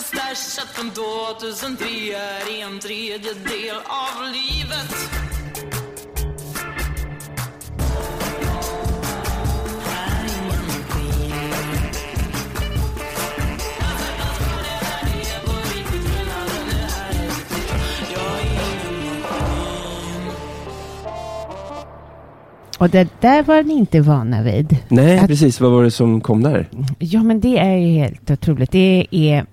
är stashat från 2003 är en tredjedel av livet Och det där var ni inte vana vid. Nej, Att- precis. Vad var det som kom där? Ja, men det är ju helt otroligt. Det är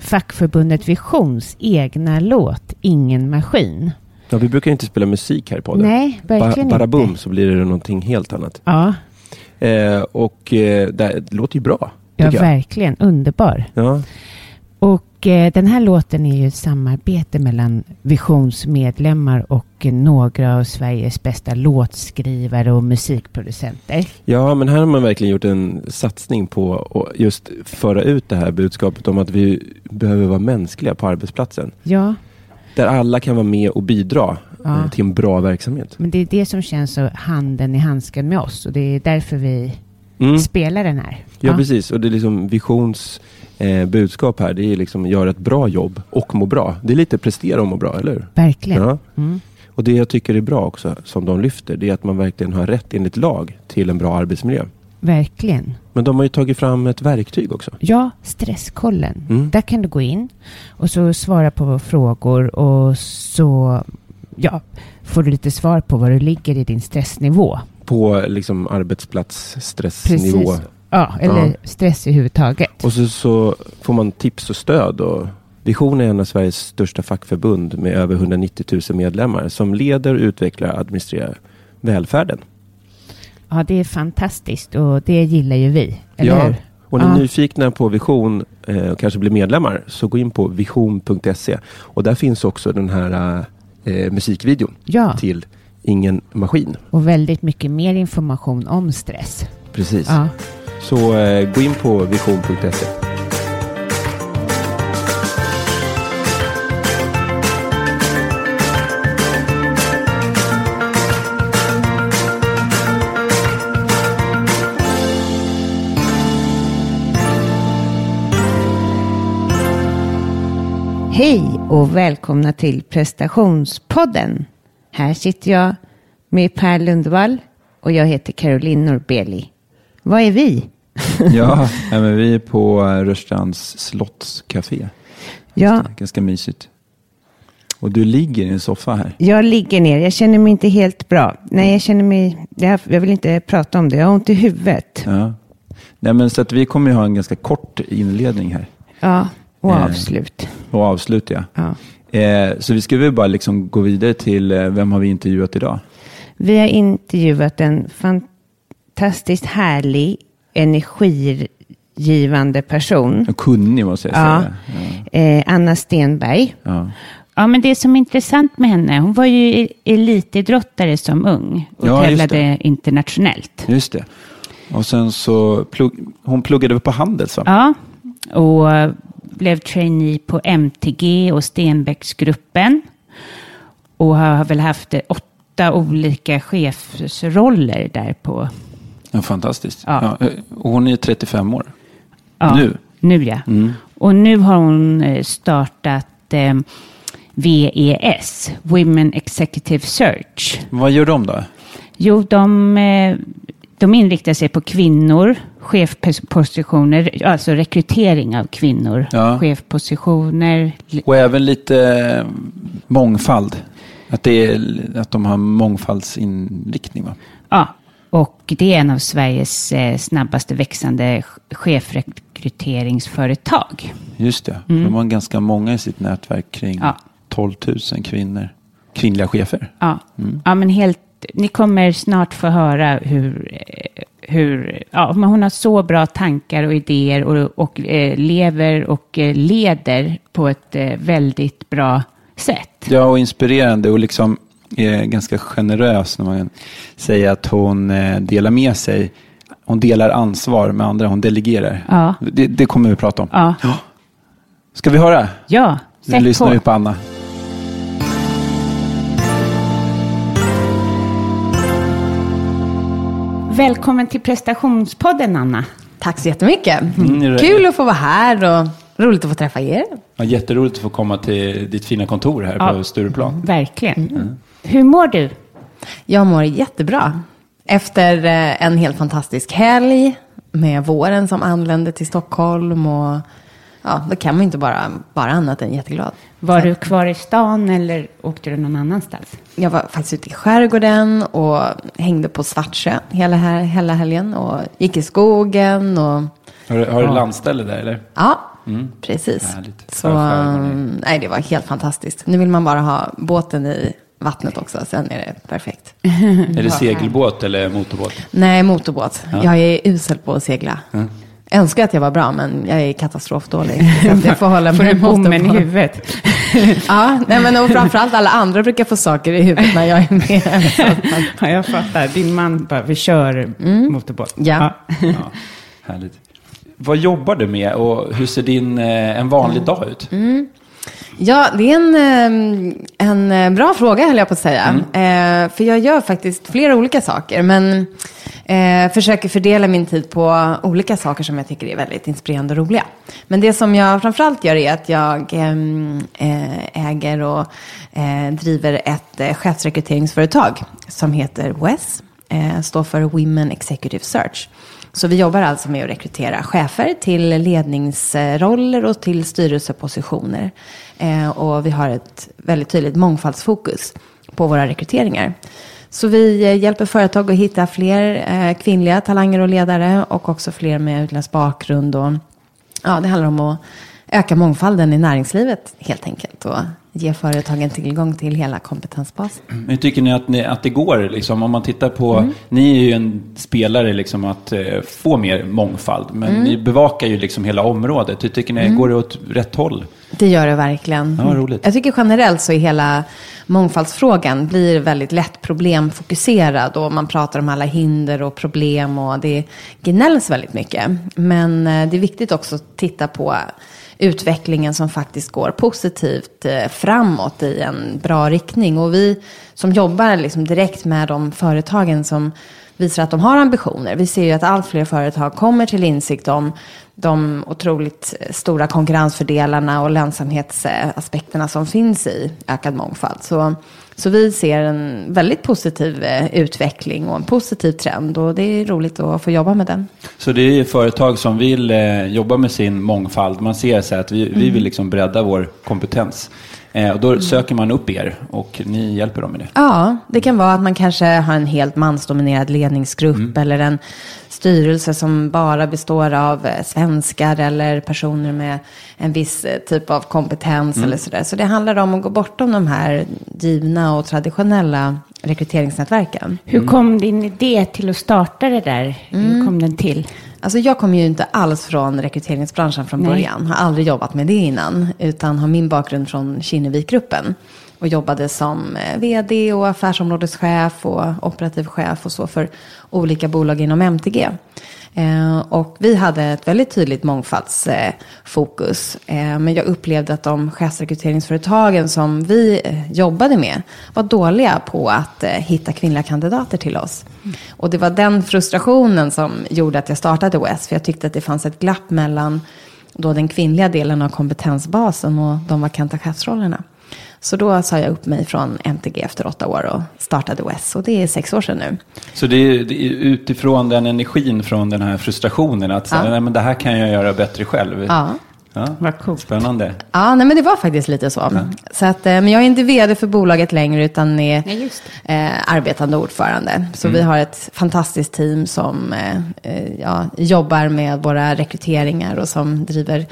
fackförbundet Visions egna låt Ingen maskin. Ja, vi brukar inte spela musik här i podden. Nej, verkligen ba- bara boom inte. så blir det någonting helt annat. Ja, Eh, och eh, det, låter ju bra. ja verkligen. Underbar. Ja, Och den här låten är ju ett samarbete mellan Visions medlemmar och eh, några av Sveriges bästa låtskrivare och musikproducenter. ja, men här har man verkligen gjort en satsning på att just föra ut det här budskapet om att vi behöver vara mänskliga på arbetsplatsen. Ja, Där alla kan vara med och bidra Ja. eh, till en bra verksamhet. men det är det som känns så handen i handsken med oss och det är därför vi Mm. spelar den här. Ja, precis. Och det är liksom Visions eh, budskap här. Det är liksom göra ett bra jobb och må bra. Det är lite prestera och må bra, eller hur? Verkligen. Ja. Mm. Och det jag tycker är bra också, som de lyfter, det är att man verkligen har rätt enligt lag till en bra arbetsmiljö. Verkligen. Men de har ju tagit fram ett verktyg också. Ja, stresskollen. Mm. Där kan du gå in och så svara på frågor och så ja, får du lite svar på var du ligger i din stressnivå. På liksom arbetsplatsstressnivå. Precis. Ja, eller Ja. stress i huvudtaget. Och så, så får man tips och stöd. Och Vision är en av Sveriges största fackförbund med över 190 000 medlemmar som leder, utvecklar och administrerar välfärden. Ja, det är fantastiskt och det gillar ju vi, eller ja. hur? Och ni är Ja. nyfikna på Vision eh, och kanske blir medlemmar så gå in på vision.se och där finns också den här eh, musikvideon Ja, till Ingen Maskin. och väldigt mycket mer information om stress. Precis. Ja. Så eh, gå in på vision.se. Hej och välkomna till prestationspodden. Här sitter jag med Per Lundvall och jag heter Caroline Norbeli. Vad är vi? Ja, men vi är på eh, Rörstrands slottscafé. Ja, Ganska mysigt. Och du ligger i en soffa här. Jag ligger ner, jag känner mig inte helt bra. Nej, jag känner mig, jag, vill inte prata om det, jag har ont i huvudet. Ja. Nej, men så att vi kommer ju ha en ganska kort inledning här. Ja, och Eh. avslut. Och avslut, ja. Ja. Eh, så vi ska väl bara liksom gå vidare till, eh, vem har vi intervjuat idag? Vi har intervjuat en fantastiskt härlig, energigivande person. En kunnig måste jag Ja. säga. Eh, Anna Stenberg. Ja. Ja, men det som är intressant med henne, hon var ju e- elitidrottare som ung och Ja, just tävlade internationellt. Just det. Och sen så, plugg, hon pluggade på Handels va? Ja, och blev trainee på MTG och Stenbecksgruppen. Och har väl haft åtta olika chefsroller där på... Ja, fantastiskt. Ja. Ja. eh, hon är 35 år. Ja, Nu? Nu ja. Mm. Och nu har hon eh, startat eh, VES, Women Executive Search. Vad gör de då? Jo, de, eh, de inriktar sig på kvinnor, chefpositioner, alltså rekrytering av kvinnor, Ja. chefpositioner. Och även lite mångfald. Att, det är, att de har mångfaldsinriktning va? Ja, och det är en av Sveriges eh, snabbaste växande chefrekryteringsföretag. Just det. För De har ganska många i sitt nätverk kring Mm. Ja. 12 000 kvinnor. Kvinnliga chefer. Ja, ja men helt, ni kommer snart få höra hur, eh, hur ja, men hon har så bra tankar och idéer och, och eh, lever och eh, leder på ett eh, väldigt bra sätt. Ja, och inspirerande och liksom är ganska generös när man säger att hon eh, delar med sig. Hon delar ansvar med andra, hon delegerar. Ja. Det, det kommer vi prata om. Ja, Ska vi höra? ja Nu sätt lyssnar på. vi på Anna. Välkommen till prestationspodden Anna. Tack så jättemycket. Mm, Kul att få vara här och roligt att få träffa er. Ja, jätteroligt att få komma till ditt fina kontor här Ja. på Stureplan. Verkligen. Hur mår du? Jag mår jättebra. Efter eh, en helt fantastisk helg med våren som anlände till Stockholm. Och, ja, då kan man inte bara vara annat än jätteglad. Var du kvar i stan eller åkte du någon annanstans? Jag var faktiskt ute i skärgården och hängde på Svartsjö hela, här, hela helgen. Och gick i skogen och Har, du- har du landställe där eller? ja, precis. Härligt. Så, mm, nej, det var helt fantastiskt. Nu vill man bara ha båten i vattnet också, sen är det perfekt. Är det segelbåt eller motorbåt? Nej, motorbåt. Jag är usel på att segla. Jag önskar att jag var bra, men jag är katastrofdålig. Så jag får hålla Får mig du bommen i huvudet? Ja, nej, men och framförallt alla andra brukar få saker i huvudet när jag är med. Ja, jag fattar. Din man bara, vi kör motorbåt. Ja. Ja, härligt. Vad jobbar du med och hur ser din, eh, en vanlig dag ut? Ja, det är en, eh, en eh, bra fråga höll jag på att säga. Eh, För jag gör faktiskt flera olika saker. Men eh, försöker fördela min tid på olika saker som jag tycker är väldigt inspirerande och roliga. Men det som jag framförallt gör är att jag ehm, eh, äger och eh, driver ett eh, chefsrekryteringsföretag som heter WES. Står för Women Executive Search. Så vi jobbar alltså med att rekrytera chefer till ledningsroller och till styrelsepositioner. Eh, och vi har ett väldigt tydligt mångfaldsfokus på våra rekryteringar. Så vi eh, hjälper företag att hitta fler eh, kvinnliga talanger och ledare och också fler med utländsk bakgrund. Och, ja, det handlar om att öka mångfalden i näringslivet helt enkelt och ge företagen tillgång till hela kompetensbasen. Hur tycker ni att, ni att det går? Liksom, om man tittar på, ni är ju en spelare liksom att eh, få mer mångfald, men ni bevakar ju liksom hela området. Hur tycker ni, går det åt rätt håll? Det gör det verkligen. Ja, roligt. Jag tycker generellt så är hela mångfaldsfrågan blir väldigt lätt problemfokuserad och man pratar om alla hinder och problem och det gnälls väldigt mycket. Men eh, det är viktigt också att titta på utvecklingen som faktiskt går positivt eh, framåt i en bra riktning. Och vi som jobbar liksom direkt med de företagen som visar att de har ambitioner. Vi ser ju att allt fler företag kommer till insikt om de otroligt stora konkurrensfördelarna och lönsamhetsaspekterna som finns i ökad mångfald. Så, så vi ser en väldigt positiv eh, utveckling och en positiv trend och det är roligt att få jobba med den. Så det är företag som vill eh, jobba med sin mångfald. Man ser så att vi, Mm. vi vill liksom bredda vår kompetens. Eh, och då söker man upp er och ni hjälper dem med det. Ja, det kan vara att man kanske har en helt mansdominerad ledningsgrupp eller en styrelse som bara består av eh, svenskar eller personer med en viss eh, typ av kompetens eller sådär. Så det handlar om att gå bortom de här givna och traditionella rekryteringsnätverken. Hur kom din idé till att starta det där? Hur kom den till? Alltså jag kommer ju inte alls från rekryteringsbranschen från Nej. början. Har aldrig jobbat med det innan. Utan har min bakgrund från Kinnevikgruppen. Och jobbade som eh, vd och affärsområdeschef och operativ chef och så för olika bolag inom MTG. Eh, och vi hade ett väldigt tydligt mångfaldsfokus. Eh, men jag upplevde att de chefsrekryteringsföretagen som vi jobbade med var dåliga på att hitta kvinnliga kandidater till oss. Och det var den frustrationen som gjorde att jag startade OS. För jag tyckte att det fanns ett glapp mellan då den kvinnliga delen av kompetensbasen och de vakanta chefsrollerna. Så då sa jag upp mig från MTG efter åtta år och startade OS. Och det är sex år sedan nu. Så det är, det är utifrån den energin från den här frustrationen att säga, Ja. nej, men det här kan jag göra bättre själv. Ja. Ja, Vad coolt. Spännande. Ja, nej, men det var faktiskt lite så. så att, eh, men jag är inte vd för bolaget längre utan är eh, arbetande ordförande. Så vi har ett fantastiskt team som eh, eh, ja, jobbar med våra rekryteringar och som driver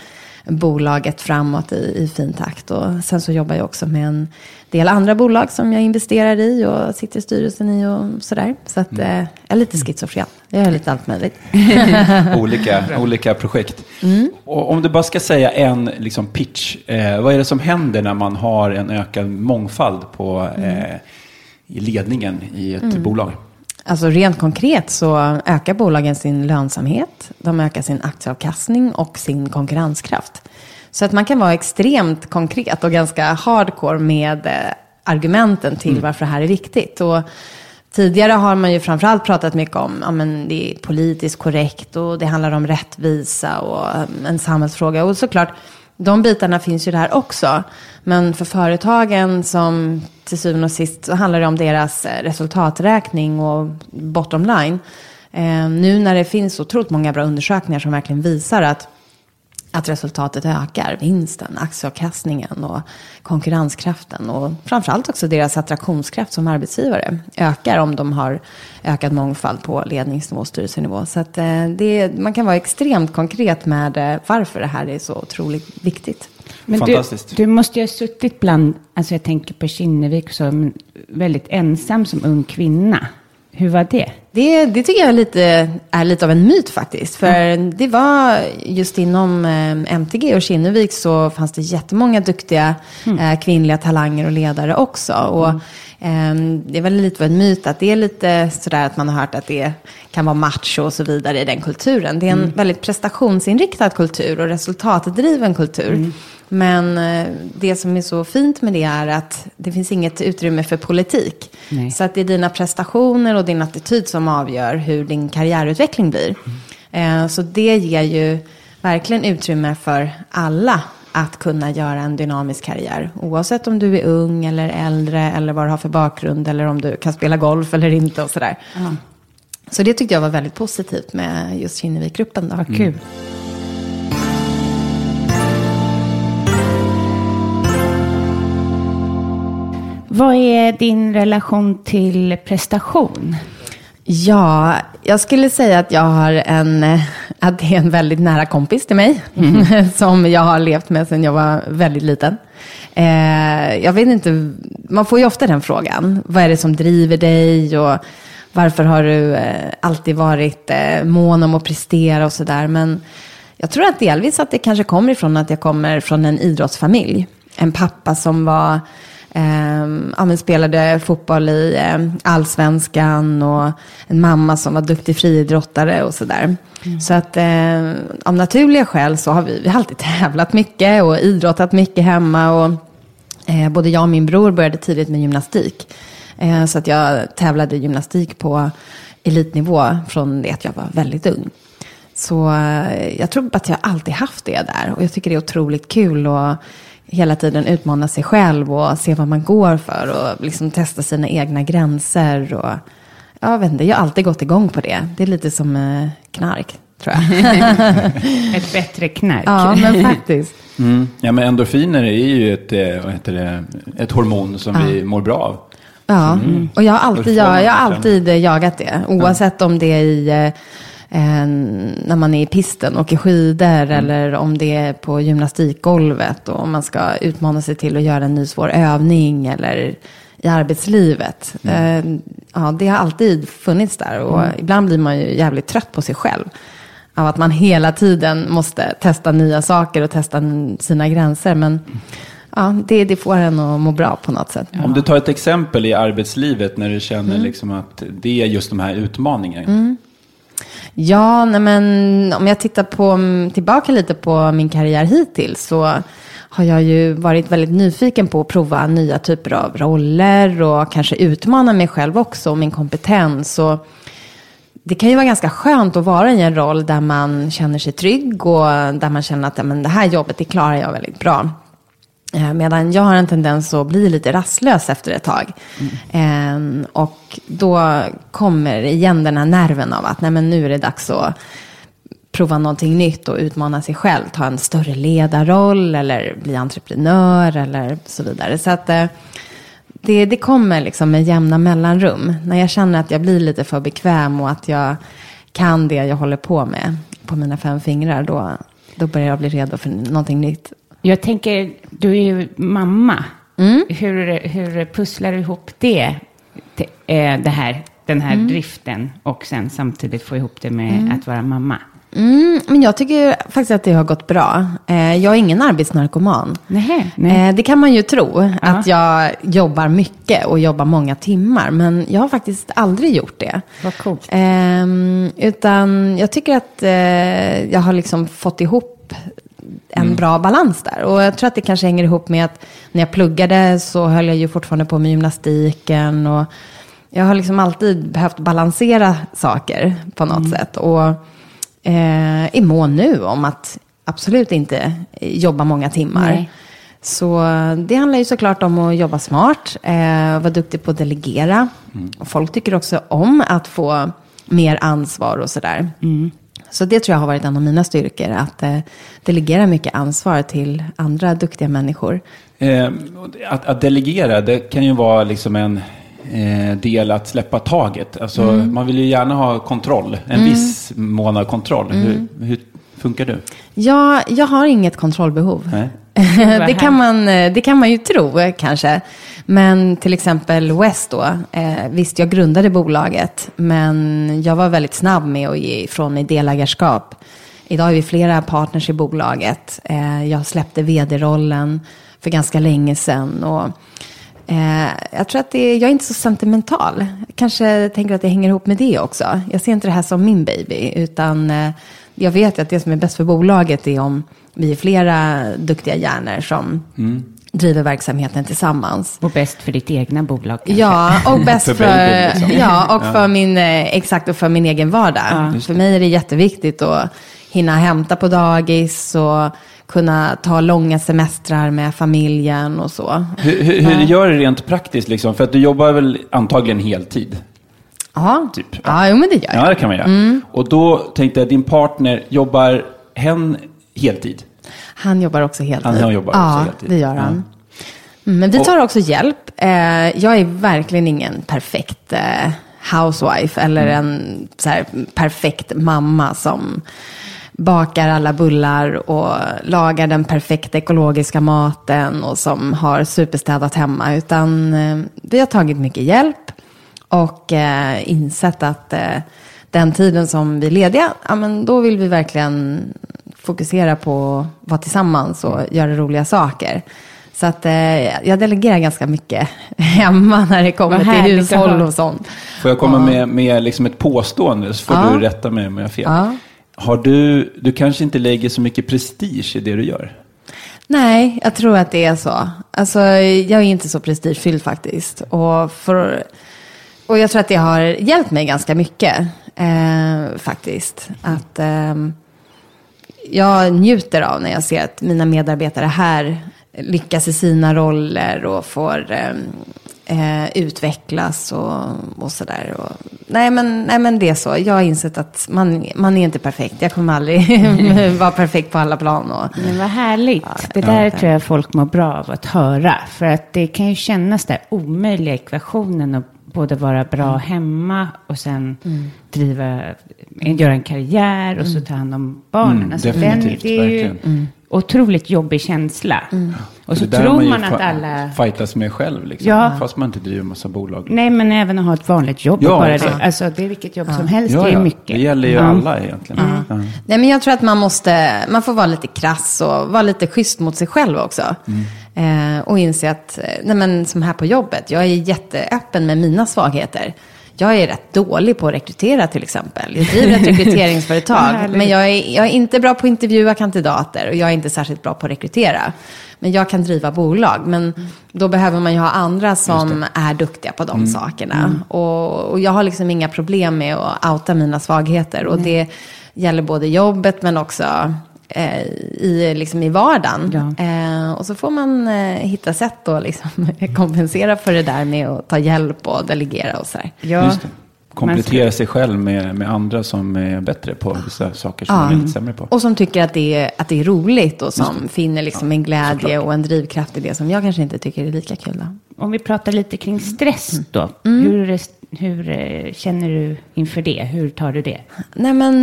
bolaget framåt i, i fin takt. Och sen så jobbar jag också med en del andra bolag som jag investerar i och sitter i styrelsen i och sådär. Så att, eh, jag är lite schizofren. Jag är lite allt möjligt. olika, olika projekt. Mm. Och om du bara ska säga en liksom, pitch, eh, vad är det som händer när man har en ökad mångfald på, Mm. eh, i ledningen i ett bolag? Alltså rent konkret så ökar bolagen sin lönsamhet, de ökar sin aktieavkastning och sin konkurrenskraft. Så att man kan vara extremt konkret och ganska hardcore med eh, argumenten till varför det här är viktigt. Och tidigare har man ju framförallt pratat mycket om ja, men det är politiskt korrekt och det handlar om rättvisa och eh, en samhällsfråga. Och såklart, de bitarna finns ju där också. Men för företagen som till syvende och sist så handlar det om deras eh, resultaträkning och bottom line. Eh, nu när det finns otroligt många bra undersökningar som verkligen visar att att resultatet ökar, vinsten, aktieavkastningen och konkurrenskraften och framförallt också deras attraktionskraft som arbetsgivare ökar om de har ökad mångfald på ledningsnivå och styrelsenivå. Så att, eh, det, man kan vara extremt konkret med eh, varför det här är så otroligt viktigt. Men Fantastiskt. Du, du måste ju ha suttit bland, alltså jag tänker på Kinnevik som väldigt ensam som ung kvinna. Hur var det? Det, det tycker jag är lite, är lite av en myt faktiskt. För det var just inom eh, MTG och Kinnevik så fanns det jättemånga duktiga eh, kvinnliga talanger och ledare också. Och, eh, det är väl lite av en myt att det är lite sådär att man har hört att det kan vara macho och så vidare i den kulturen. Det är en väldigt prestationsinriktad kultur och resultatdriven kultur. Men eh, det som är så fint med det är att det finns inget utrymme för politik. Nej. Så att det är dina prestationer och din attityd som avgör hur din karriärutveckling blir. Eh, så det ger ju verkligen utrymme för alla att kunna göra en dynamisk karriär. Oavsett om du är ung eller äldre eller vad du har för bakgrund eller om du kan spela golf eller inte och sådär. Så det tyckte jag var väldigt positivt med just Kinnevikgruppen. Vad kul. Vad är din relation till prestation? Ja, jag skulle säga att jag har en, eh, att det är en väldigt nära kompis till mig. som jag har levt med sedan jag var väldigt liten. Eh, jag vet inte, man får ju ofta den frågan. Vad är det som driver dig? Och varför har du eh, alltid varit eh, mån om att prestera och sådär? Men jag tror att delvis att det kanske kommer ifrån att jag kommer från en idrottsfamilj. En pappa som var Eh, spelade fotboll i eh, allsvenskan och en mamma som var duktig friidrottare och sådär. Så att eh, av naturliga skäl så har vi, vi har alltid tävlat mycket och idrottat mycket hemma. Och, eh, både jag och min bror började tidigt med gymnastik. Eh, så att jag tävlade gymnastik på elitnivå från det att jag var väldigt ung. Så eh, jag tror att jag alltid haft det där. Och jag tycker det är otroligt kul att hela tiden utmana sig själv och se vad man går för. Och liksom testa sina egna gränser. Och, jag vet inte, jag har alltid gått igång på det. Det är lite som eh, knark, tror jag. Ett bättre knark. ja, men faktiskt. Mm. Ja, men endorfiner är ju ett, eh, vad heter det, ett hormon som vi mår bra av. Ja, och jag har alltid, jag, jag har alltid eh, jagat det. Oavsett om det är i, eh, när man är i pisten och åker skidor eller om det är på gymnastikgolvet och om man ska utmana sig till att göra en ny svår övning eller i arbetslivet. Eh, ja, det har alltid funnits där och ibland blir man ju jävligt trött på sig själv. Av att man hela tiden måste testa nya saker och testa sina gränser. Men ja, det, det får en att må bra på något sätt. Om du tar ett exempel i arbetslivet när du känner Mm. liksom att det är just de här utmaningarna. Ja, nej men om jag tittar på, mm, tillbaka lite på min karriär hittills så har jag ju varit väldigt nyfiken på att prova nya typer av roller och kanske utmana mig själv också och min kompetens. Och det kan ju vara ganska skönt att vara i en roll där man känner sig trygg och där man känner att ja, men det här jobbet det klarar jag väldigt bra. Eh, Medan jag har en tendens att bli lite rastlös efter ett tag. Eh, och då kommer igen den här nerven av att nej, men nu är det dags att prova någonting nytt och utmana sig själv. Ta en större ledarroll eller bli entreprenör eller så vidare. Så att eh, det, det kommer liksom med jämna mellanrum. När jag känner att jag blir lite för bekväm och att jag kan det jag håller på med på mina fem fingrar. Då, då börjar jag bli redo för någonting nytt. Jag tänker, du är ju mamma. Mm. Hur, hur pusslar du ihop det, det, eh, det här, den här Mm. driften och sen samtidigt få ihop det med att vara mamma? Mm, men jag tycker faktiskt att det har gått bra. Eh, jag är ingen arbetsnarkoman. Nej, nej. Eh, det kan man ju tro, att jag jobbar mycket och jobbar många timmar. Men jag har faktiskt aldrig gjort det. Vad coolt. Ehm, utan jag tycker att eh, jag har liksom fått ihop en bra balans där. Och jag tror att det kanske hänger ihop med att när jag pluggade så höll jag ju fortfarande på med gymnastiken. Och jag har liksom alltid behövt balansera saker på något sätt. Och eh, är mån nu om att absolut inte jobba många timmar. Nej. Så det handlar ju såklart om att jobba smart, eh, vara duktig på att delegera. Och folk tycker också om att få mer ansvar och sådär. Så det tror jag har varit en av mina styrkor, att eh, delegera mycket ansvar till andra duktiga människor. Eh, att, att delegera, det kan ju vara liksom en eh, del att släppa taget. Alltså, Mm. Man vill ju gärna ha kontroll, en viss mån av kontroll. Mm. Hur, hur funkar du? Ja, jag har inget kontrollbehov. Nej. det, kan man, eh, det kan man ju tro eh, kanske. Men till exempel West då. Eh, visst, jag grundade bolaget. Men jag var väldigt snabb med att ge ifrån mig delägarskap. Idag är vi flera partners i bolaget. Eh, jag släppte vd-rollen för ganska länge sedan. Och, eh, jag tror att det, jag är inte så sentimental. Kanske tänker att det hänger ihop med det också. Jag ser inte det här som min baby. Utan eh, jag vet att det som är bäst för bolaget är om vi är flera duktiga hjärnor som driver verksamheten tillsammans. Och bäst för ditt egna bolag kanske? Ja, och bäst För för, liksom. ja, och för min, eh, exakt, och för min egen vardag. för mig är det jätteviktigt att hinna hämta på dagis och kunna ta långa semestrar med familjen och så. Hur, hur, hur gör du rent praktiskt? Liksom? För att du jobbar väl antagligen heltid? Ja, Typ. ja jo, men det gör jag. Ja, det kan man göra. Mm. Och då tänkte jag, din partner, jobbar hen heltid? Han jobbar också heltid. Han jobbar också ja, heltid. det gör han. Mm, Men vi tar också hjälp. Eh, jag är verkligen ingen perfekt eh, housewife eller Mm. en så här, perfekt mamma som bakar alla bullar och lagar den perfekta ekologiska maten och som har superstädat hemma. Utan eh, vi har tagit mycket hjälp och eh, insett att eh, den tiden som vi är lediga, ja, men då vill vi verkligen fokusera på att vara tillsammans och göra roliga saker. Så att eh, jag delegerar ganska mycket hemma när det kommer till hushåll och sånt. Får jag komma med, med liksom ett påstående så får Ja. du rätta mig om jag har fel. Ja. Har du, du kanske inte lägger så mycket prestige i det du gör? Nej, jag tror att det är så. Alltså, jag är inte så prestigefylld faktiskt. Och för, och jag tror att det har hjälpt mig ganska mycket eh, faktiskt. Att ehm, jag njuter av när jag ser att mina medarbetare här lyckas i sina roller och får ehm, eh, utvecklas och, och sådär. Och, nej, men, nej men det är så. Jag har insett att man, man är inte perfekt. Jag kommer aldrig vara perfekt på alla plan. Och, Men vad härligt. det där tror jag folk mår bra av att höra. För att det kan ju kännas där omöjliga ekvationen att både vara bra Mm. hemma och sen driva, göra en karriär och så ta hand om barnen. Mm, alltså definitivt, det är ju verkligen. otroligt jobbig känsla. Och så tror man, att alla... fightas med själv, liksom. Ja. fast man inte driver massa bolag. Nej, men även att ha ett vanligt jobb. Ja, bara det. Alltså det är vilket jobb som helst. Ja, det är ja. mycket. Det gäller ju Ja. alla egentligen. Ja. Nej, men jag tror att man måste, man får vara lite krass och vara lite schysst mot sig själv också. Eh, och inse att, eh, nej men som här på jobbet, jag är jätteöppen med mina svagheter. Jag är rätt dålig på att rekrytera till exempel. Jag driver ett rekryteringsföretag. men jag är, jag är inte bra på att intervjua kandidater och jag är inte särskilt bra på att rekrytera. Men jag kan driva bolag. Men då behöver man ju ha andra som är duktiga på de sakerna. Och, och jag har liksom inga problem med att outa mina svagheter. Och det gäller både jobbet men också i, liksom i vardagen. Ja. Eh, och så får man eh, hitta sätt att liksom kompensera för det där med att ta hjälp och delegera och så här. Ja. Komplettera sig själv med, med andra som är bättre på vissa saker som Ja. man är lite sämre på. Och som tycker att det är, att det är roligt och som finner liksom en glädje och en drivkraft i det som jag kanske inte tycker är lika kul. Då. Om vi pratar lite kring stress då. Mm. Hur, hur eh, känner du inför det? Hur tar du det? Nej, men,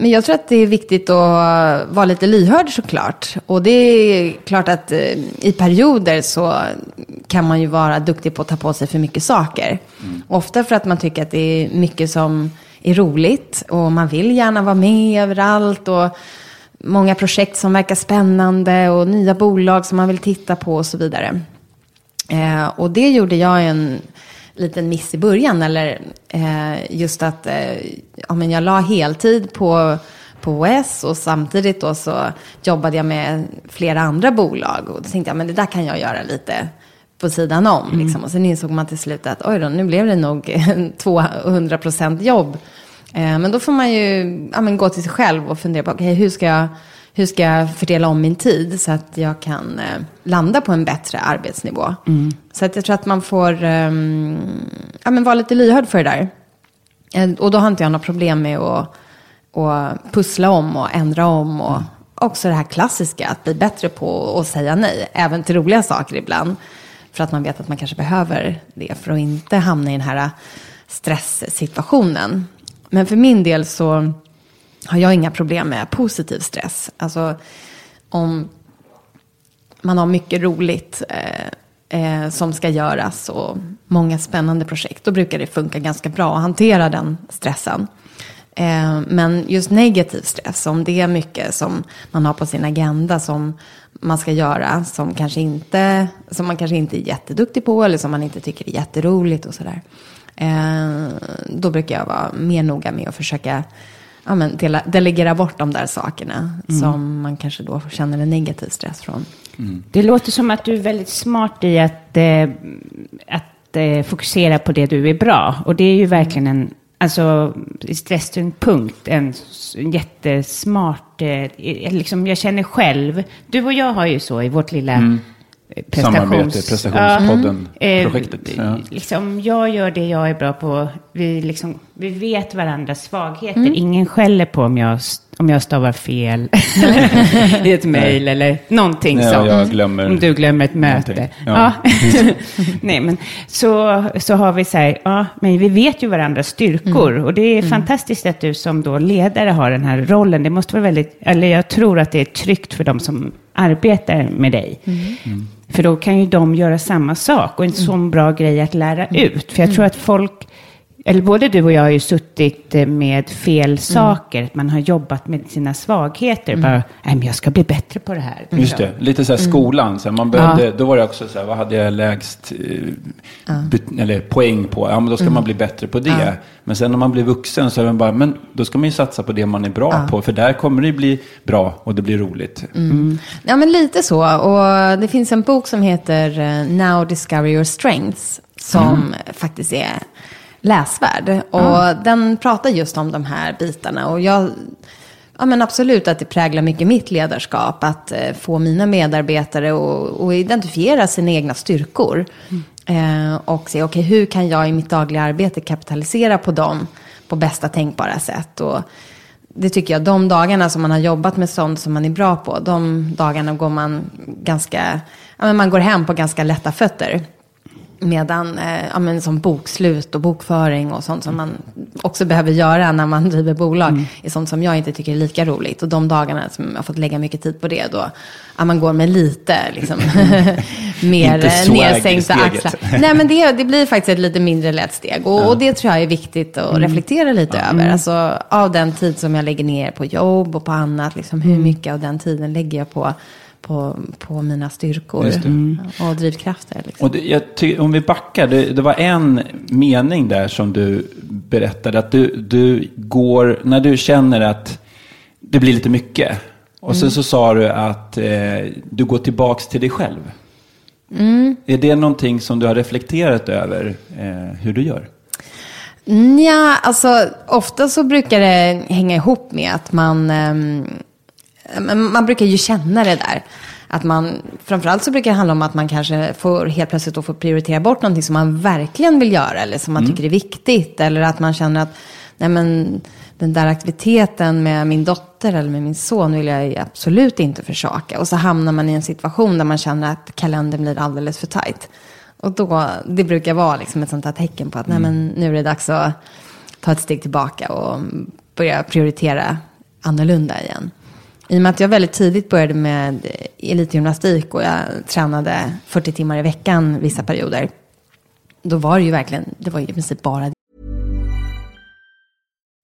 men jag tror att det är viktigt att vara lite lyhörd såklart. Och det är klart att eh, i perioder så kan man ju vara duktig på att ta på sig för mycket saker. Ofta för att man tycker att det är mycket som är roligt och man vill gärna vara med överallt. Och många projekt som verkar spännande och nya bolag som man vill titta på och så vidare. Eh, och det gjorde jag en liten miss i början. Eller eh, just att eh, ja, men jag la heltid på, på OS och samtidigt då så jobbade jag med flera andra bolag. Och då tänkte jag, men det där kan jag göra lite på sidan om. Liksom. Och sen insåg man till slut att oj då, nu blev det nog 200 procent jobb. Eh, men då får man ju ja, men gå till sig själv och fundera på, okej, hur ska jag hur ska jag fördela om min tid så att jag kan eh, landa på en bättre arbetsnivå. Så att jag tror att man får ehm, ja, men vara lite lyhörd för det där. Eh, och då har inte jag några problem med att, att pussla om och ändra om. Och också det här klassiska, att bli bättre på att säga nej. Även till roliga saker ibland. För att man vet att man kanske behöver det för att inte hamna i den här stresssituationen. Men för min del så har jag inga problem med positiv stress. Alltså om man har mycket roligt eh, eh, som ska göras och många spännande projekt, då brukar det funka ganska bra att hantera den stressen. Eh, men just negativ stress, om det är mycket som man har på sin agenda som man ska göra, som, kanske inte, som man kanske inte är jätteduktig på eller som man inte tycker är jätteroligt och sådär. Eh, då brukar jag vara mer noga med att försöka ja, men, dela, delegera bort de där sakerna som man kanske då känner en negativ stress från. Det låter som att du är väldigt smart i att, eh, att eh, fokusera på det du är bra. Och det är ju verkligen en, alltså i stresstyngdpunkt, en, en jättesmart, eh, liksom jag känner själv, du och jag har ju så i vårt lilla eh, Samarbete, prestations- prestationspodden, Ja. Eh, projektet. Ja. Liksom, jag gör det jag är bra på. Vi, liksom, vi vet varandras svagheter. Mm. Ingen skäller på om jag, om jag stavar fel i ett mejl eller någonting Nej, sånt. jag glömmer Om du glömmer ett möte. Ja. Ja. Nej, men så, så har vi så här, ja, men vi vet ju varandras styrkor. Mm. Och det är fantastiskt att du som då ledare har den här rollen. Det måste vara väldigt, eller jag tror att det är tryggt för de som arbetar med dig. Mm. För då kan ju de göra samma sak och en sån bra grej att lära ut. För jag tror att folk, eller både du och jag har ju suttit eh, med fel saker. Att man har jobbat med sina svagheter. Bara, nej men jag ska bli bättre på det här. Just det, lite så här skolan. Så här, man behövde, Då var det också så här, vad hade jag lägst eh, bet- eller poäng på? Ja, men då ska man bli bättre på det. Men sen när man blir vuxen så är man bara, men då ska man ju satsa på det man är bra på. För där kommer det bli bra och det blir roligt. Ja, men lite så. Och det finns en bok som heter eh, Now Discover Your Strengths. Som faktiskt är läsvärd. Och den pratar just om de här bitarna. Och jag, ja men absolut att det präglar mycket mitt ledarskap. Att eh, få mina medarbetare att identifiera sina egna styrkor. Eh, och se, okej, hur kan jag i mitt dagliga arbete kapitalisera på dem på bästa tänkbara sätt. Och det tycker jag, de dagarna som man har jobbat med sånt som man är bra på, de dagarna går man ganska, ja, men man går hem på ganska lätta fötter. Medan eh, ja, men som bokslut och bokföring och sånt som man också behöver göra när man driver bolag Mm. är sånt som jag inte tycker är lika roligt. Och de dagarna som jag har fått lägga mycket tid på det, då ja, man går med lite liksom, mer eh, nedsänkta axlar. Nej, men det, det blir faktiskt ett lite mindre lätt steg. Och, och det tror jag är viktigt Mm. att reflektera lite över. Alltså, av den tid som jag lägger ner på jobb och på annat, liksom, Mm. hur mycket av den tiden lägger jag på, på, på mina styrkor det. och drivkrafter. Liksom. Och det, om vi backar, det, det var en mening där som du berättade att du, du går, när du känner att det blir lite mycket. Och sen så sa du att eh, du går tillbaks till dig själv. Är det någonting som du har reflekterat över eh, hur du gör? Ja, alltså ofta så brukar det hänga ihop med att man, ehm, man brukar ju känna det där. Att man, framförallt så brukar det handla om att man kanske får helt plötsligt då får prioritera bort någonting som man verkligen vill göra eller som man tycker är viktigt. Eller att man känner att nej men, den där aktiviteten med min dotter eller med min son vill jag absolut inte försaka. Och så hamnar man i en situation där man känner att kalendern blir alldeles för tajt. Och då, det brukar vara liksom ett sånt här tecken på att nej, men nu är det dags att ta ett steg tillbaka och börja prioritera annorlunda igen. I och med att jag väldigt tidigt började med eh, elitgymnastik och jag tränade 40 timmar i veckan vissa perioder. Då var det ju verkligen, det var ju i princip bara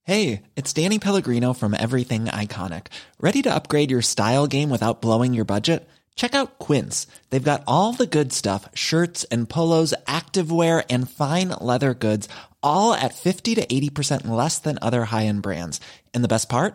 Hej, det är Danny Pellegrino from Everything Iconic. Ready to upgrade your style game without blowing your budget? Check out Quince. They've got all the good stuff shirts and polos, activewear, and fine leather goods, all at 50 to 80% less than other high end brands. And the best part?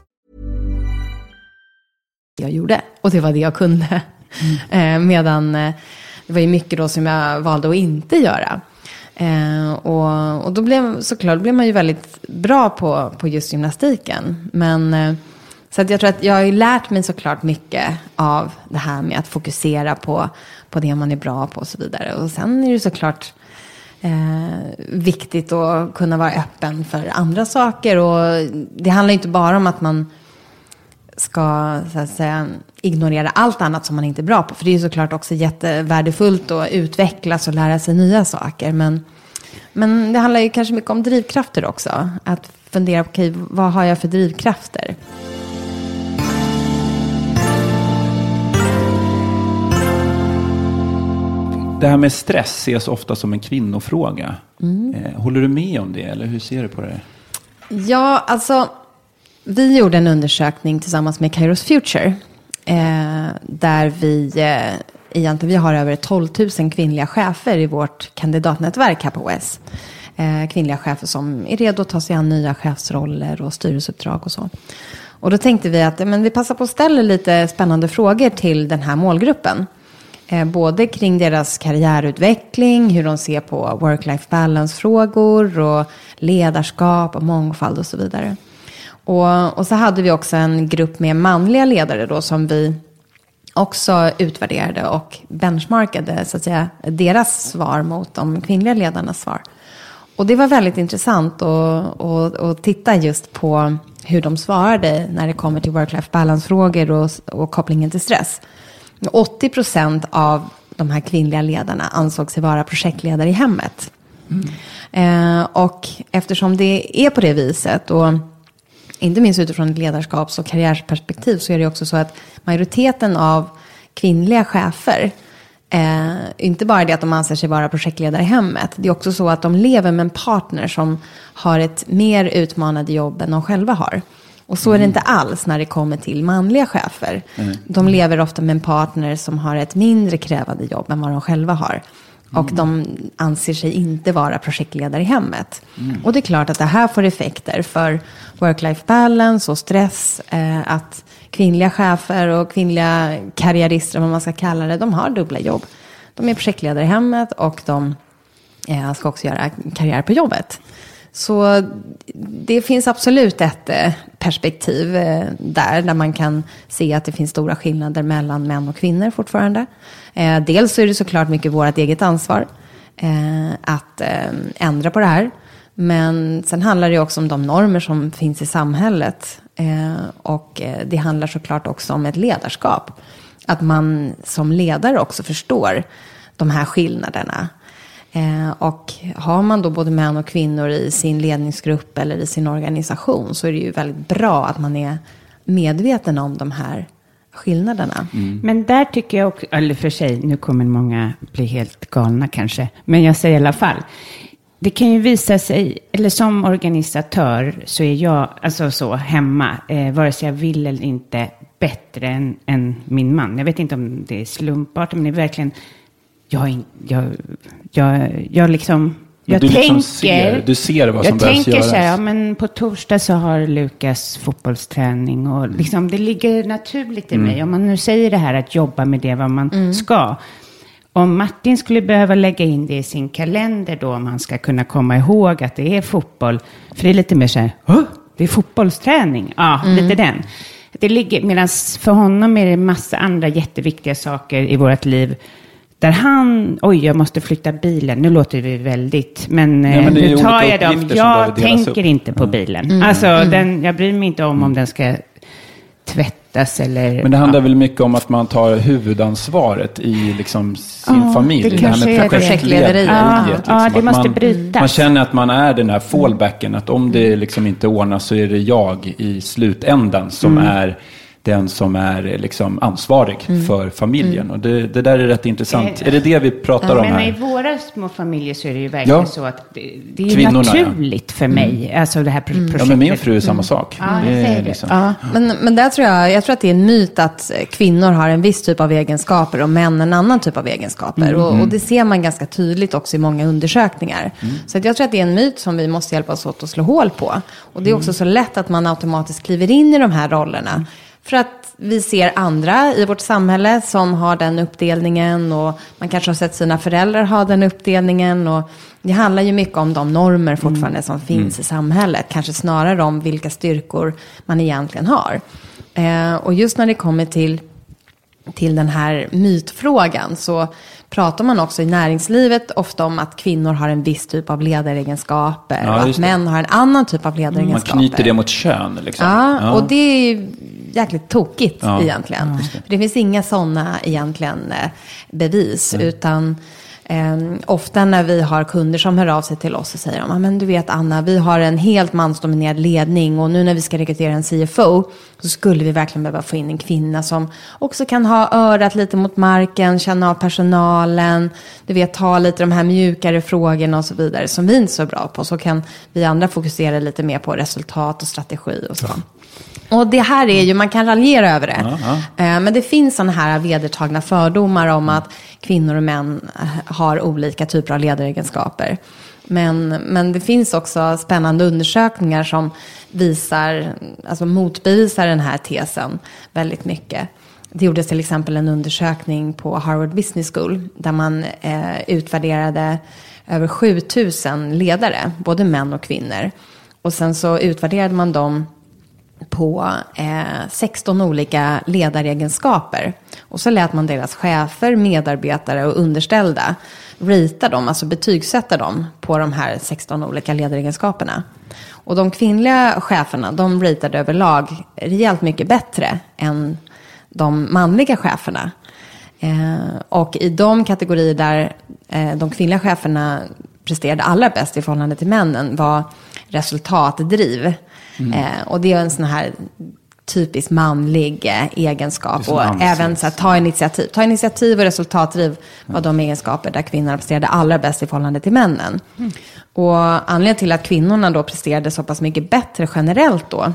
jag gjorde. Och det var det jag kunde. Eh, medan eh, det var ju mycket då som jag valde att inte göra. Eh, och, och då blev, såklart blev man ju väldigt bra på, på just gymnastiken. Men eh, så att jag tror att jag har ju lärt mig såklart mycket av det här med att fokusera på, på det man är bra på och så vidare. Och sen är det såklart eh, viktigt att kunna vara öppen för andra saker. Och det handlar inte bara om att man ska så att säga, ignorera allt annat som man inte är bra på. För det är ju såklart också jättevärdefullt att utvecklas och lära sig nya saker. Men, men det handlar ju kanske mycket om drivkrafter också. Att fundera på, okej, vad har jag för drivkrafter? Det här med stress ses ofta som en kvinnofråga. Eh, håller du med om det eller hur ser du på det? Ja, alltså, vi gjorde en undersökning tillsammans med Kairos Future. Eh, där vi, eh, egentligen, vi har över 12 000 kvinnliga chefer i vårt kandidatnätverk här på OS. Eh, kvinnliga chefer som är redo att ta sig an nya chefsroller och styrelseuppdrag och så. Och då tänkte vi att eh, men vi passar på att ställa lite spännande frågor till den här målgruppen. Eh, både kring deras karriärutveckling, hur de ser på work-life balance-frågor och ledarskap och mångfald och så vidare. Och, och så hade vi också en grupp med manliga ledare då som vi också utvärderade och benchmarkade så att säga, deras svar mot de kvinnliga ledarnas svar. Och det var väldigt intressant att, att, att titta just på hur de svarade när det kommer till work-life balance-frågor och, och kopplingen till stress. 80 procent av de här kvinnliga ledarna ansåg sig vara projektledare i hemmet. Mm. Eh, och eftersom det är på det viset och inte minst utifrån ett ledarskaps och karriärsperspektiv så är det också så att majoriteten av kvinnliga chefer Eh, inte bara det att de anser sig vara projektledare i hemmet. Det är också så att de lever med en partner som har ett mer utmanande jobb än de själva har. Och så är det mm. inte alls när det kommer till manliga chefer. Mm. De lever ofta med en partner som har ett mindre krävande jobb än vad de själva har. Och de anser sig inte vara projektledare i hemmet. Mm. Och det är klart att det här får effekter för work-life balance och stress. Eh, att kvinnliga chefer och kvinnliga karriärister, vad man ska kalla det, de har dubbla jobb. De är projektledare i hemmet och de eh, ska också göra karriär på jobbet. Så det finns absolut ett eh, perspektiv eh, där, där man kan se att det finns stora skillnader mellan män och kvinnor fortfarande. Eh, dels så är det såklart mycket vårt eget ansvar att ändra på det här. Men sen handlar det också om de normer som finns i samhället. Och det handlar såklart också om ett ledarskap. Att man som ledare också förstår de här skillnaderna. Eh, och har man då både män och kvinnor i sin ledningsgrupp eller i sin organisation så är det ju väldigt bra att man är medveten om de här skillnaderna. Mm. Men där tycker jag också, eller för sig, nu kommer många bli helt galna kanske, men jag säger i alla fall, det kan ju visa sig, eller som organisatör så är jag, alltså så, hemma, eh, vare sig jag vill eller inte, bättre än, än min man. Jag vet inte om det är slumpartat, men det är verkligen jag, jag, jag, jag liksom... Jag du tänker, liksom ser, du ser vad som behövs tänker göras. så här, ja, men på torsdag så har Lukas fotbollsträning och liksom, det ligger naturligt i mm. mig. Om man nu säger det här att jobba med det vad man mm. ska. Om Martin skulle behöva lägga in det i sin kalender då, om han ska kunna komma ihåg att det är fotboll. För det är lite mer så här, det är fotbollsträning. Ja, mm. lite den. Det ligger, medan för honom är det massa andra jätteviktiga saker i vårt liv där han, oj jag måste flytta bilen, nu låter vi väldigt, men, ja, men nu tar jag dem, jag tänker inte på bilen. Mm. Alltså, mm. Den, jag bryr mig inte om om den ska tvättas eller... Men det handlar ja. väl mycket om att man tar huvudansvaret i liksom sin ja, familj. Det, det här med projektlederiet. Ja, liksom. ja, det måste man, brytas. Man känner att man är den här fallbacken, att om det liksom inte ordnas så är det jag i slutändan som mm. är den som är liksom ansvarig mm. för familjen. Mm. Och det, det, där är rätt intressant. Är, är det det vi pratar ja, om men här? I våra små familjer så är det ju verkligen ja. så att det, det är Kvinnorna, naturligt ja. för mig. Mm. Alltså det här projektet. Ja, men min fru är samma mm. sak. Ja, det är liksom. ja. Men, men där tror jag, jag tror att det är en myt att kvinnor har en viss typ av egenskaper och män en annan typ av egenskaper. Mm. Och, och, det ser man ganska tydligt också i många undersökningar. Mm. Så att jag tror att det är en myt som vi måste hjälpas åt att slå hål på. Och det är också så lätt att man automatiskt kliver in i de här rollerna. För att vi ser andra i vårt samhälle som har den uppdelningen och man kanske har sett sina föräldrar ha den uppdelningen. Och det handlar ju mycket om de normer fortfarande mm. som finns mm. i samhället. Kanske snarare om vilka styrkor man egentligen har. Eh, och just när det kommer till, till den här mytfrågan så pratar man också i näringslivet ofta om att kvinnor har en viss typ av ledaregenskaper ja, och att män har en annan typ av ledaregenskaper. Man knyter det mot kön. Liksom. Ja, ja, och det är jäkligt tokigt ja. egentligen. Ja, det. finns inga sådana egentligen eh, bevis. Mm. Utan eh, ofta när vi har kunder som hör av sig till oss och säger de, men du vet Anna, vi har en helt mansdominerad ledning och nu när vi ska rekrytera en CFO så skulle vi verkligen behöva få in en kvinna som också kan ha örat lite mot marken, känna av personalen, du vet ta lite de här mjukare frågorna och så vidare som vi inte är så bra på. Så kan vi andra fokusera lite mer på resultat och strategi och så. Ja. Och det här är ju, man kan raljera över det. Eh, men det finns sådana här vedertagna fördomar om att kvinnor och män eh, har olika typer av ledaregenskaper. Men, men det finns också spännande undersökningar som visar, alltså motbevisar den här tesen väldigt mycket. det gjordes till exempel en undersökning på Harvard Business School där man eh, utvärderade över 7000 ledare, både män och kvinnor. Och sen så utvärderade man dem på eh, 16 olika ledaregenskaper. Och så lät man deras chefer, medarbetare och underställda rita dem, alltså betygsätta dem på de här 16 olika ledaregenskaperna. Och de kvinnliga cheferna, de ritade överlag rejält mycket bättre än de manliga cheferna. Eh, och i de kategorier där eh, de kvinnliga cheferna presterade allra bäst i förhållande till männen var resultatdriv. Mm. Eh, och det är en sån här typisk manlig eh, egenskap. Och även så här, ta initiativ. Ta initiativ och resultatdriv var de egenskaper där kvinnorna presterade allra bäst i förhållande till männen. Och anledningen till att kvinnorna då presterade så pass mycket bättre generellt då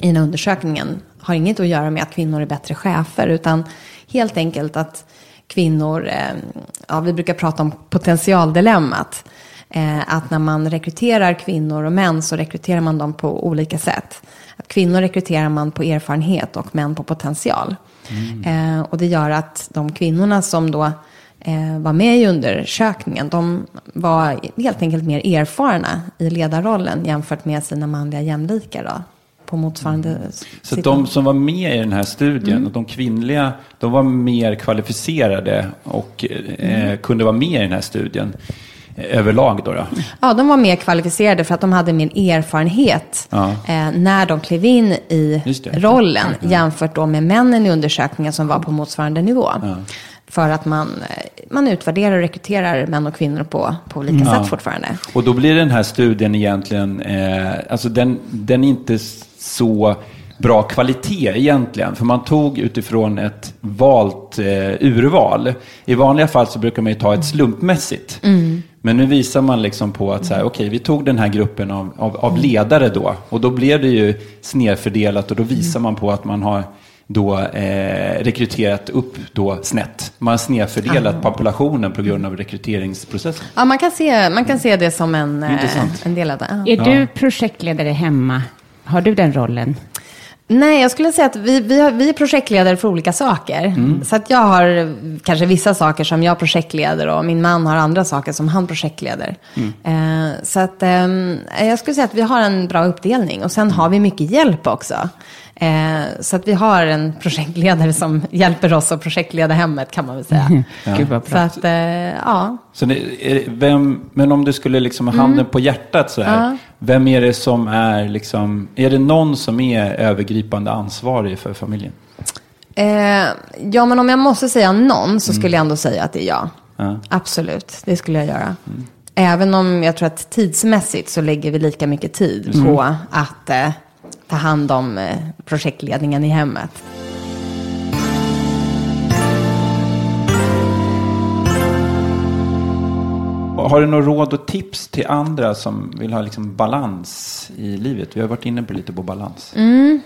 i den här undersökningen har inget att göra med att kvinnor är bättre chefer, utan helt enkelt att kvinnor, eh, ja vi brukar prata om potentialdilemmat. Eh, att när man rekryterar kvinnor och män så rekryterar man dem på olika sätt. Att kvinnor rekryterar man på erfarenhet och män på potential. Eh, och det gör att de kvinnorna som då eh, var med i undersökningen, de var helt enkelt mer erfarna i ledarrollen jämfört med sina manliga jämlikar då, på motsvarande Så de som var med i den här studien, Mm. de kvinnliga, de var mer kvalificerade och eh, Mm. kunde vara med i den här studien överlag då. då. Ja, de var mer kvalificerade för att de hade mer erfarenhet Ja. eh, när de klev in i Just det. rollen jämfört då med männen i undersökningen som var på motsvarande nivå. För att man, eh, man utvärderar och rekryterar män och kvinnor på, på olika Mm. Ja. sätt fortfarande. Och då blir den här studien egentligen, eh, alltså den, den är inte så bra kvalitet egentligen. För man tog utifrån ett valt eh, urval. I vanliga fall så brukar man ju ta ett slumpmässigt. Mm. Men nu visar man liksom på att så här, okej, vi tog den här gruppen av, av, av ledare då. Och då blev det ju snedfördelat och då visar man på att man har då eh, rekryterat upp då snett. Man har snedfördelat Ah. populationen på grund av rekryteringsprocessen. Ja, man kan se, man kan se det som en, eh, en del av det. Ja. Är du projektledare hemma? Har du den rollen? Nej, jag skulle säga att vi, vi, har, vi är projektledare för olika saker. Mm. Så att jag har kanske vissa saker som jag projektleder och min man har andra saker som han projektleder. Eh, så att ehm, jag skulle säga att vi har en bra uppdelning och sen har vi mycket hjälp också. Eh, så att vi har en projektledare som hjälper oss att projektleda hemmet kan man väl säga. Ja. Gud, vad bra. Så att, eh, ja. Så det, vem, men om du skulle liksom ha handen på hjärtat så här. Mm. Ja. Vem är det som är liksom, är det någon som är övergripande ansvarig för familjen? Eh, ja, men om jag måste säga någon så skulle jag ändå säga att det är jag. Ja. Absolut, det skulle jag göra. Även om jag tror att tidsmässigt så lägger vi lika mycket tid Mm. på att eh, ta hand om eh, projektledningen i hemmet. Har du några råd och tips till andra som vill ha liksom balans i livet? Vi har varit inne på lite på balans. Mm.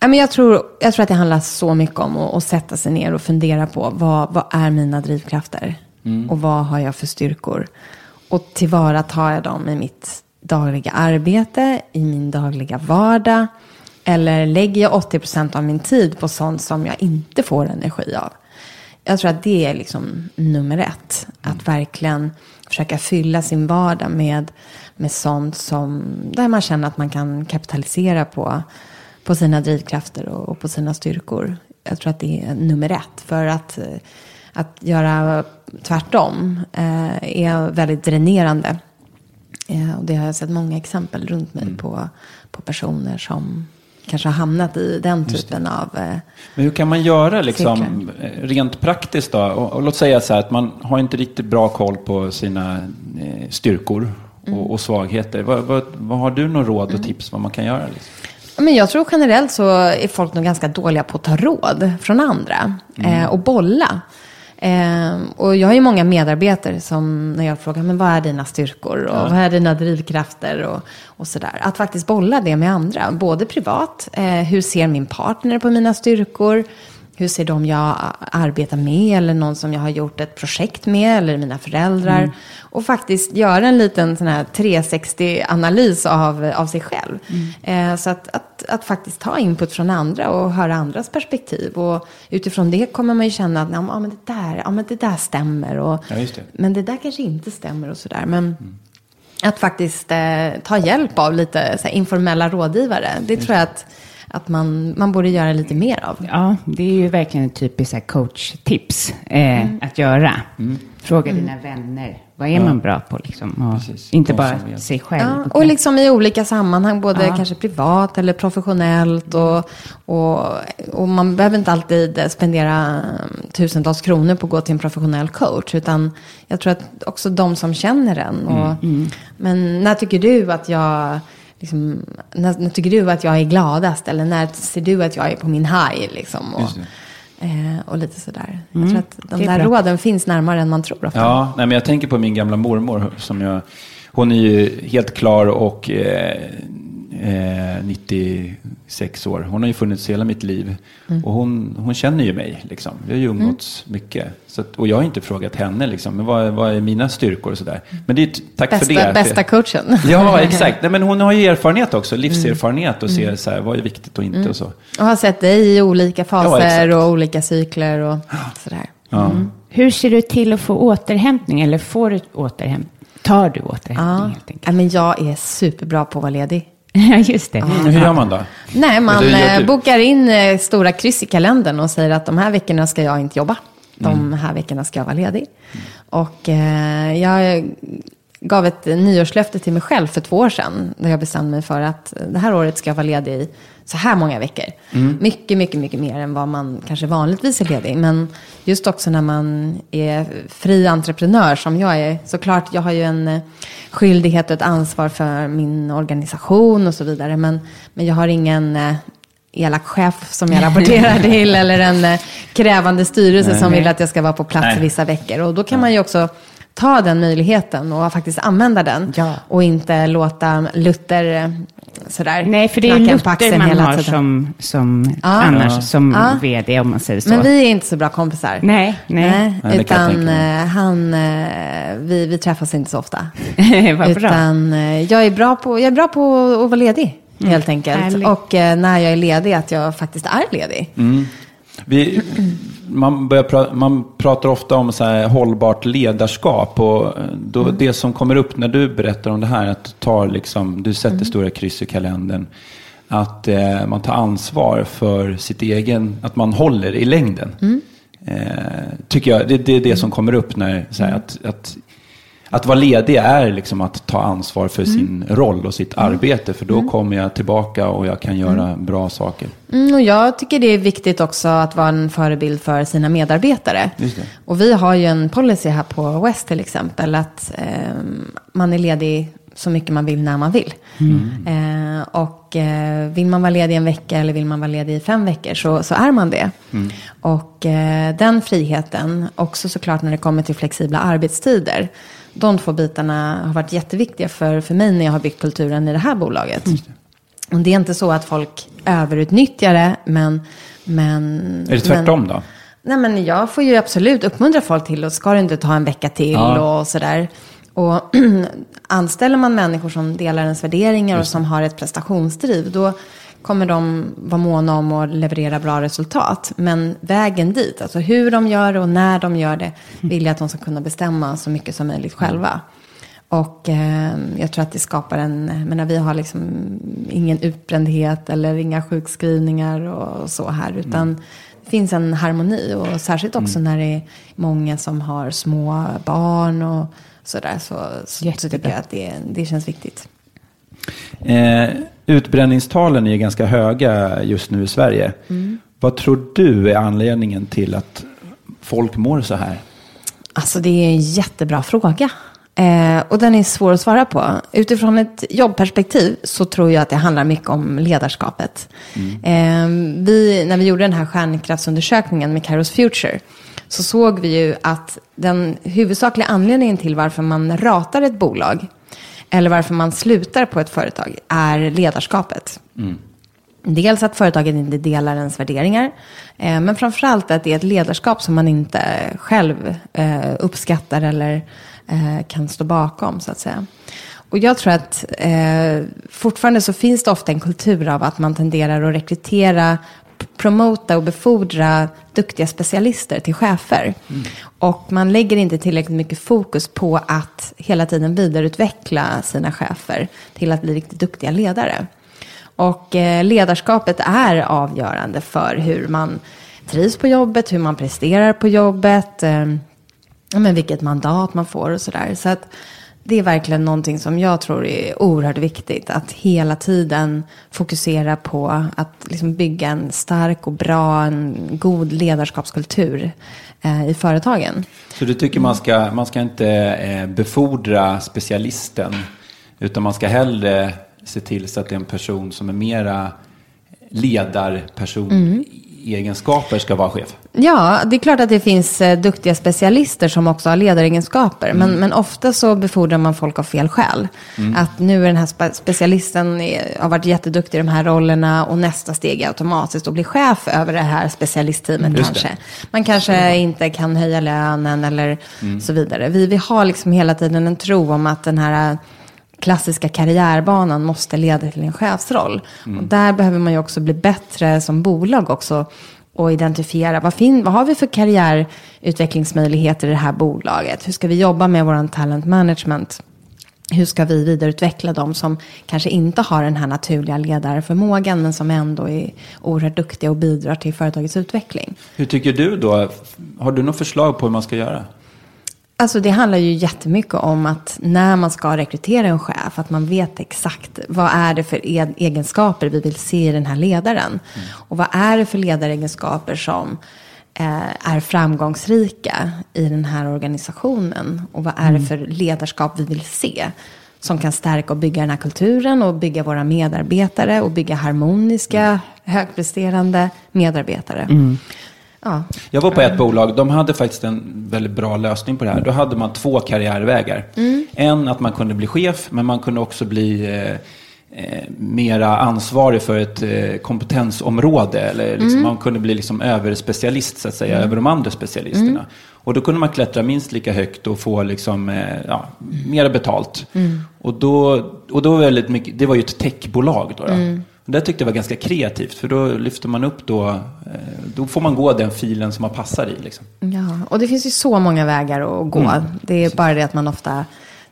Jag, tror, jag tror att det handlar så mycket om att, att sätta sig ner och fundera på vad, vad är mina drivkrafter? Mm. Och vad har jag för styrkor? Och tillvaratar jag dem i mitt dagliga arbete, i min dagliga vardag? Eller lägger jag 80% av min tid på sånt som jag inte får energi av? Jag tror att det är liksom nummer ett. Att verkligen försöka fylla sin vardag med, med sånt som, där man känner att man kan kapitalisera på, på sina drivkrafter och, och på sina styrkor. Jag tror att det är nummer ett. För att, eh, att göra tvärtom eh, är väldigt dränerande. Eh, och det har jag sett många exempel runt mig på, på personer som kanske har hamnat i den typen av... Eh, Men hur kan man göra liksom, Cirklar. eh, rent praktiskt då? Och, och låt säga så här att man har inte riktigt bra koll på sina eh, styrkor Mm. och, och svagheter. Vad, vad, vad har du några råd och tips vad man kan göra? Liksom? Men jag tror generellt så är folk nog ganska dåliga på att ta råd från andra eh, och bolla. Eh, och jag har ju många medarbetare som när jag frågar, men vad är dina styrkor och Ja. vad är dina drivkrafter och, och sådär. Att faktiskt bolla det med andra, både privat, eh, hur ser min partner på mina styrkor? Hur ser de jag arbetar med eller någon som jag har gjort ett projekt med eller mina föräldrar. Mm. Och faktiskt göra en liten sån här 360-analys av, av sig själv. Mm. Eh, så att, att, att faktiskt ta input från andra och höra andras perspektiv. Och utifrån det kommer man ju känna att ja, men det, där, ja, men det där stämmer. Och, Ja, det. Men det där kanske inte stämmer och sådär. Men att faktiskt eh, ta hjälp av lite så informella rådgivare. Det tror jag att, att man, man borde göra lite mer av. Ja, det är ju verkligen ett typiskt coachtips eh, att göra. Fråga dina vänner. Vad är man bra på liksom? Inte bara sig själv. Ja, och liksom i olika sammanhang, både Ja. kanske privat eller professionellt. Och, och, och man behöver inte alltid spendera um, tusentals kronor på att gå till en professionell coach. Utan jag tror att också de som känner en. Och, Men när tycker du att jag... Liksom, när, när tycker du att jag är gladast? Eller när ser du att jag är på min high? Liksom, och, eh, och lite sådär. Jag tror att de där bra. råden finns närmare än man tror ofta. Ja, nej, men jag tänker på min gamla mormor. Som jag, hon är ju helt klar och eh, eh, 96 år. Hon har ju funnits hela mitt liv. Mm. Och hon, hon känner ju mig. Liksom. Vi har ju umgåtts mycket. Så att, och jag har inte frågat henne liksom, men vad, är- vad är mina styrkor och sådär. Men det är tack Bästa, för det. bästa coachen. Ja, exakt. Nej, men hon har ju erfarenhet också, Mm. livserfarenhet och ser så här, vad är viktigt och inte och så. Och har sett dig i olika Ja, faser exakt. och olika cykler och sådär. Ja. Hur ser du till att få återhämtning? Eller får du återhämtning? Tar du återhämtning Ja. helt ja, enkelt? men jag är superbra på att vara ledig. Ja, just det. Men hur gör man då? Nej, man du eh, du. bokar in eh, stora kryss i kalendern och säger att de här veckorna ska jag inte jobba. De här veckorna ska jag vara ledig. Och eh, jag gav ett nyårslöfte till mig själv för två år sedan. Där jag bestämde mig för att det här året ska jag vara ledig i så här många veckor. Mycket, mycket, mycket mer än vad man kanske vanligtvis är ledig. Men just också när man är fri entreprenör som jag är. Såklart, jag har ju en eh, skyldighet och ett ansvar för min organisation och så vidare. Men, men jag har ingen eh, elak chef som jag rapporterar till eller en eh, krävande styrelse som vill att jag ska vara på plats Nej. vissa veckor. Och då kan man ju också ta den möjligheten och faktiskt använda den. Ja. Och inte låta Luther sådär Nej, för det är Luther man hela har tiden. som, som Ja. annars Ja. som Ja. vd om man säger så. Men vi är inte så bra kompisar. Nej, nej. Nej, utan eh, han, eh, vi, vi träffas inte så ofta. Vad bra. Utan eh, jag är bra på, jag är bra på att vara ledig. Helt enkelt. Härligt. Och när jag är ledig, att jag faktiskt är ledig. Vi, man, pra, man pratar ofta om så här hållbart ledarskap. Och då, Mm. Det som kommer upp när du berättar om det här, att du, tar liksom, du sätter Mm. stora kryss i kalendern. Att eh, man tar ansvar för sitt egen, att man håller i längden. Mm. Eh, tycker jag, det, det är det som kommer upp när, så här, att, att att vara ledig är liksom att ta ansvar för sin roll och sitt arbete. För då kommer jag tillbaka och jag kan göra bra saker. Mm, och jag tycker det är viktigt också att vara en förebild för sina medarbetare. Och vi har ju en policy här på West till exempel. Att ehm, man är ledig så mycket man vill när man vill. Eh, och eh, vill man vara ledig en vecka eller vill man vara ledig i fem veckor så, så är man det. Och eh, den friheten, också såklart när det kommer till flexibla arbetstider. De två bitarna har varit jätteviktiga för, för mig när jag har byggt kulturen i det här bolaget. Och det är inte så att folk överutnyttjar det, men... men Är det tvärtom då? Nej, men jag får ju absolut uppmuntra folk till och ska du inte ta en vecka till Ja. och sådär. Och anställer man människor som delar ens värderingar och som har ett prestationsdriv, då kommer de vara måna om att leverera bra resultat. Men vägen dit, alltså hur de gör det och när de gör det, vill jag att de ska kunna bestämma så mycket som möjligt själva. Och eh, jag tror att det skapar en, menar vi har liksom ingen utbrändhet eller inga sjukskrivningar och så här. Utan det finns en harmoni och särskilt också när det är många som har små barn och sådär. Så, så, så tycker jag att det, det känns viktigt. Eh, utbränningstalen är ju ganska höga just nu i Sverige. Mm. Vad tror du är anledningen till att folk mår så här? Alltså det är en jättebra fråga. Eh, och den är svår att svara på. Utifrån ett jobbperspektiv så tror jag att det handlar mycket om ledarskapet. Eh, vi, när vi gjorde den här stjärnkraftsundersökningen med Kairos Future så såg vi ju att den huvudsakliga anledningen till varför man ratar ett bolag eller varför man slutar på ett företag är ledarskapet. Dels att företaget inte delar ens värderingar. Eh, men framförallt att det är ett ledarskap som man inte själv eh, uppskattar eller eh, kan stå bakom så att säga. Och jag tror att eh, fortfarande så finns det ofta en kultur av att man tenderar att rekrytera, promota och befordra duktiga specialister till chefer. Och man lägger inte tillräckligt mycket fokus på att hela tiden vidareutveckla sina chefer till att bli riktigt duktiga ledare. Och eh, ledarskapet är avgörande för hur man trivs på jobbet, hur man presterar på jobbet, eh, men vilket mandat man får och sådär. Så att det är verkligen någonting som jag tror är oerhört viktigt. Att hela tiden fokusera på att liksom bygga en stark och bra, en god ledarskapskultur eh, i företagen. Så du tycker man ska, man ska inte eh, befordra specialisten, utan man ska hellre se till så att det är en person som är mera ledarperson Mm. Egenskaper ska vara chef? Ja, det är klart att det finns eh, duktiga specialister som också har ledaregenskaper. Men, men ofta så befordrar man folk av fel skäl. Att nu är den här spe- specialisten är, har varit jätteduktig i de här rollerna och nästa steg är automatiskt att bli chef över det här specialistteamet Just det. kanske. Man kanske inte kan höja lönen eller så vidare. Vi, vi har liksom hela tiden en tro om att den här klassiska karriärbanan måste leda till en chefsroll. Och där behöver man ju också bli bättre som bolag också och identifiera vad, fin- vad har vi för karriärutvecklingsmöjligheter i det här bolaget? Hur ska vi jobba med vår talent management? Hur ska vi vidareutveckla de som kanske inte har den här naturliga ledarförmågan men som ändå är oerhört duktiga och bidrar till företagets utveckling? Hur tycker du då? Har du något förslag på hur man ska göra? Alltså det handlar ju jättemycket om att när man ska rekrytera en chef, att man vet exakt vad är det för egenskaper vi vill se i den här ledaren. Och vad är det för ledaregenskaper som eh, är framgångsrika i den här organisationen. Och vad är det för ledarskap vi vill se. Som kan stärka och bygga den här kulturen och bygga våra medarbetare och bygga harmoniska, högpresterande medarbetare. Mm. Ja. Jag var på ett bolag, de hade faktiskt en väldigt bra lösning på det här. Då hade man två karriärvägar. En att man kunde bli chef, men man kunde också bli eh, eh, mera ansvarig för ett eh, kompetensområde. Eller liksom, Man kunde bli liksom överspecialist så att säga, över de andra specialisterna. Och då kunde man klättra minst lika högt och få liksom, eh, ja, mer betalt. Och då, och då var väldigt mycket, det var ju ett techbolag då. då. Det tyckte jag var ganska kreativt, för då lyfter man upp då, eh, då får man gå den filen som man passar i. Liksom. Ja, och det finns ju så många vägar att gå. Mm. Det är bara det att man ofta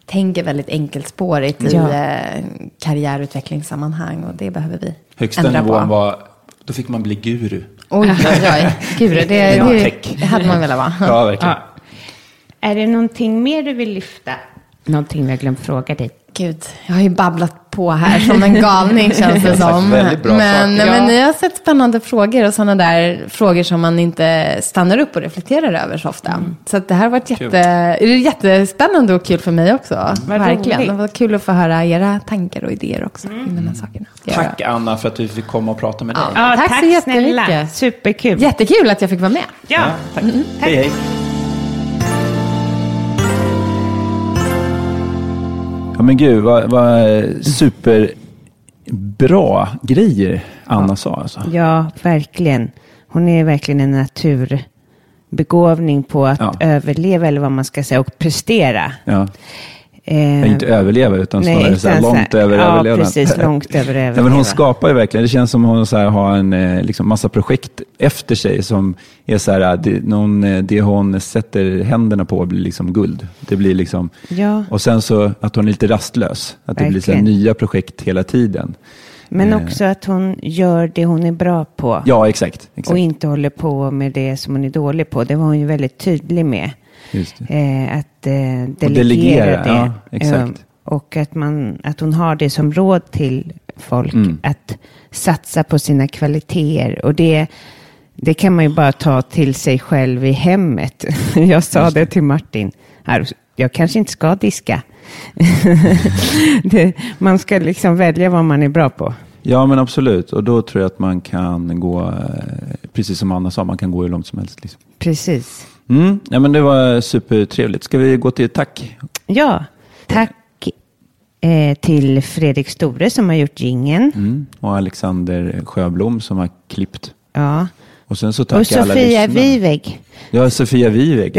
tänker väldigt enkelspårigt i Ja. eh, karriärutvecklingssammanhang. Och det behöver vi Högsta ändra nivån på. var, då fick man bli guru. Oj, oj, oj. Gud, det, Ja, det, det hade man velat vara. Ja, verkligen. Ja. Är det någonting mer du vill lyfta? Någonting vi har glömt fråga dig. Gud, jag har ju babblat på här som en galning känns det som. väldigt bra men, saker. men ni har sett spännande frågor och sådana där frågor som man inte stannar upp och reflekterar över så ofta. Mm. Så att det här har varit jätte, det är jättespännande och kul för mig också. Vad Verkligen. Det var kul att få höra era tankar och idéer också kring de här sakerna. Tack Anna för att vi fick komma och prata med dig. Ja. Tack tack, så jättemycket. snälla. Superkul. Jättekul att jag fick vara med. Ja. tack. Hej, hej. Ja men gud, vad, vad superbra grejer Anna sa alltså. Ja, verkligen. Hon är verkligen en naturbegåvning på att Ja. överleva, eller vad man ska säga, och prestera. Ja. Eh, Inte överleva utan nej, snarare så här, långt över ja, överlevnad. precis, långt över Ja, men överleva. hon skapar ju verkligen, det känns som hon så här, har en eh, liksom massa projekt efter sig som är så här, det, någon, eh, det hon sätter händerna på blir liksom guld. Det blir liksom, Ja. och sen så att hon är lite rastlös, att det blir så här Verkligen. nya projekt hela tiden. Men Eh. också att hon gör det hon är bra på. Ja, exakt. exakt. Och inte håller på med det som hon är dålig på. Det var hon ju väldigt tydlig med. Det. Eh, att eh, delegera, delegera, det. ja, exakt. Eh, och att, man, att hon har det som råd till folk. Mm. Att satsa på sina kvaliteter. Och det, det kan man ju bara ta till sig själv i hemmet. Jag sa det till Martin. Jag kanske inte ska diska. det, man ska liksom välja vad man är bra på. Ja, men absolut. Och då tror jag att man kan gå, eh, precis som Anna sa, man kan gå hur långt som helst. Liksom. Precis. Mm. Ja, men det var supertrevligt. Ska vi gå till tack? Ja, tack Eh, till Fredrik Store som har gjort gingen. Mm. Och Alexander Sjöblom som har klippt. Ja. Och sen så tackar Och Sofia. Viveg. Ja, Sofia Viveg.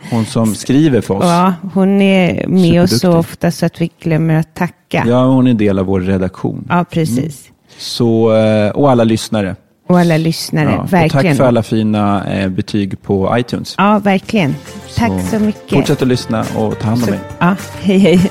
Hon som skriver för oss. Ja, hon är med oss så ofta så att vi glömmer att tacka. Ja, hon är en del av vår redaktion. Ja, precis. Så, eh, och alla lyssnare. Och alla lyssnare, Ja, verkligen. tack för alla fina eh, betyg på iTunes. Ja, verkligen. Tack så, mycket. Fortsätt att lyssna och ta hand om Så- er. Ja, hej hej.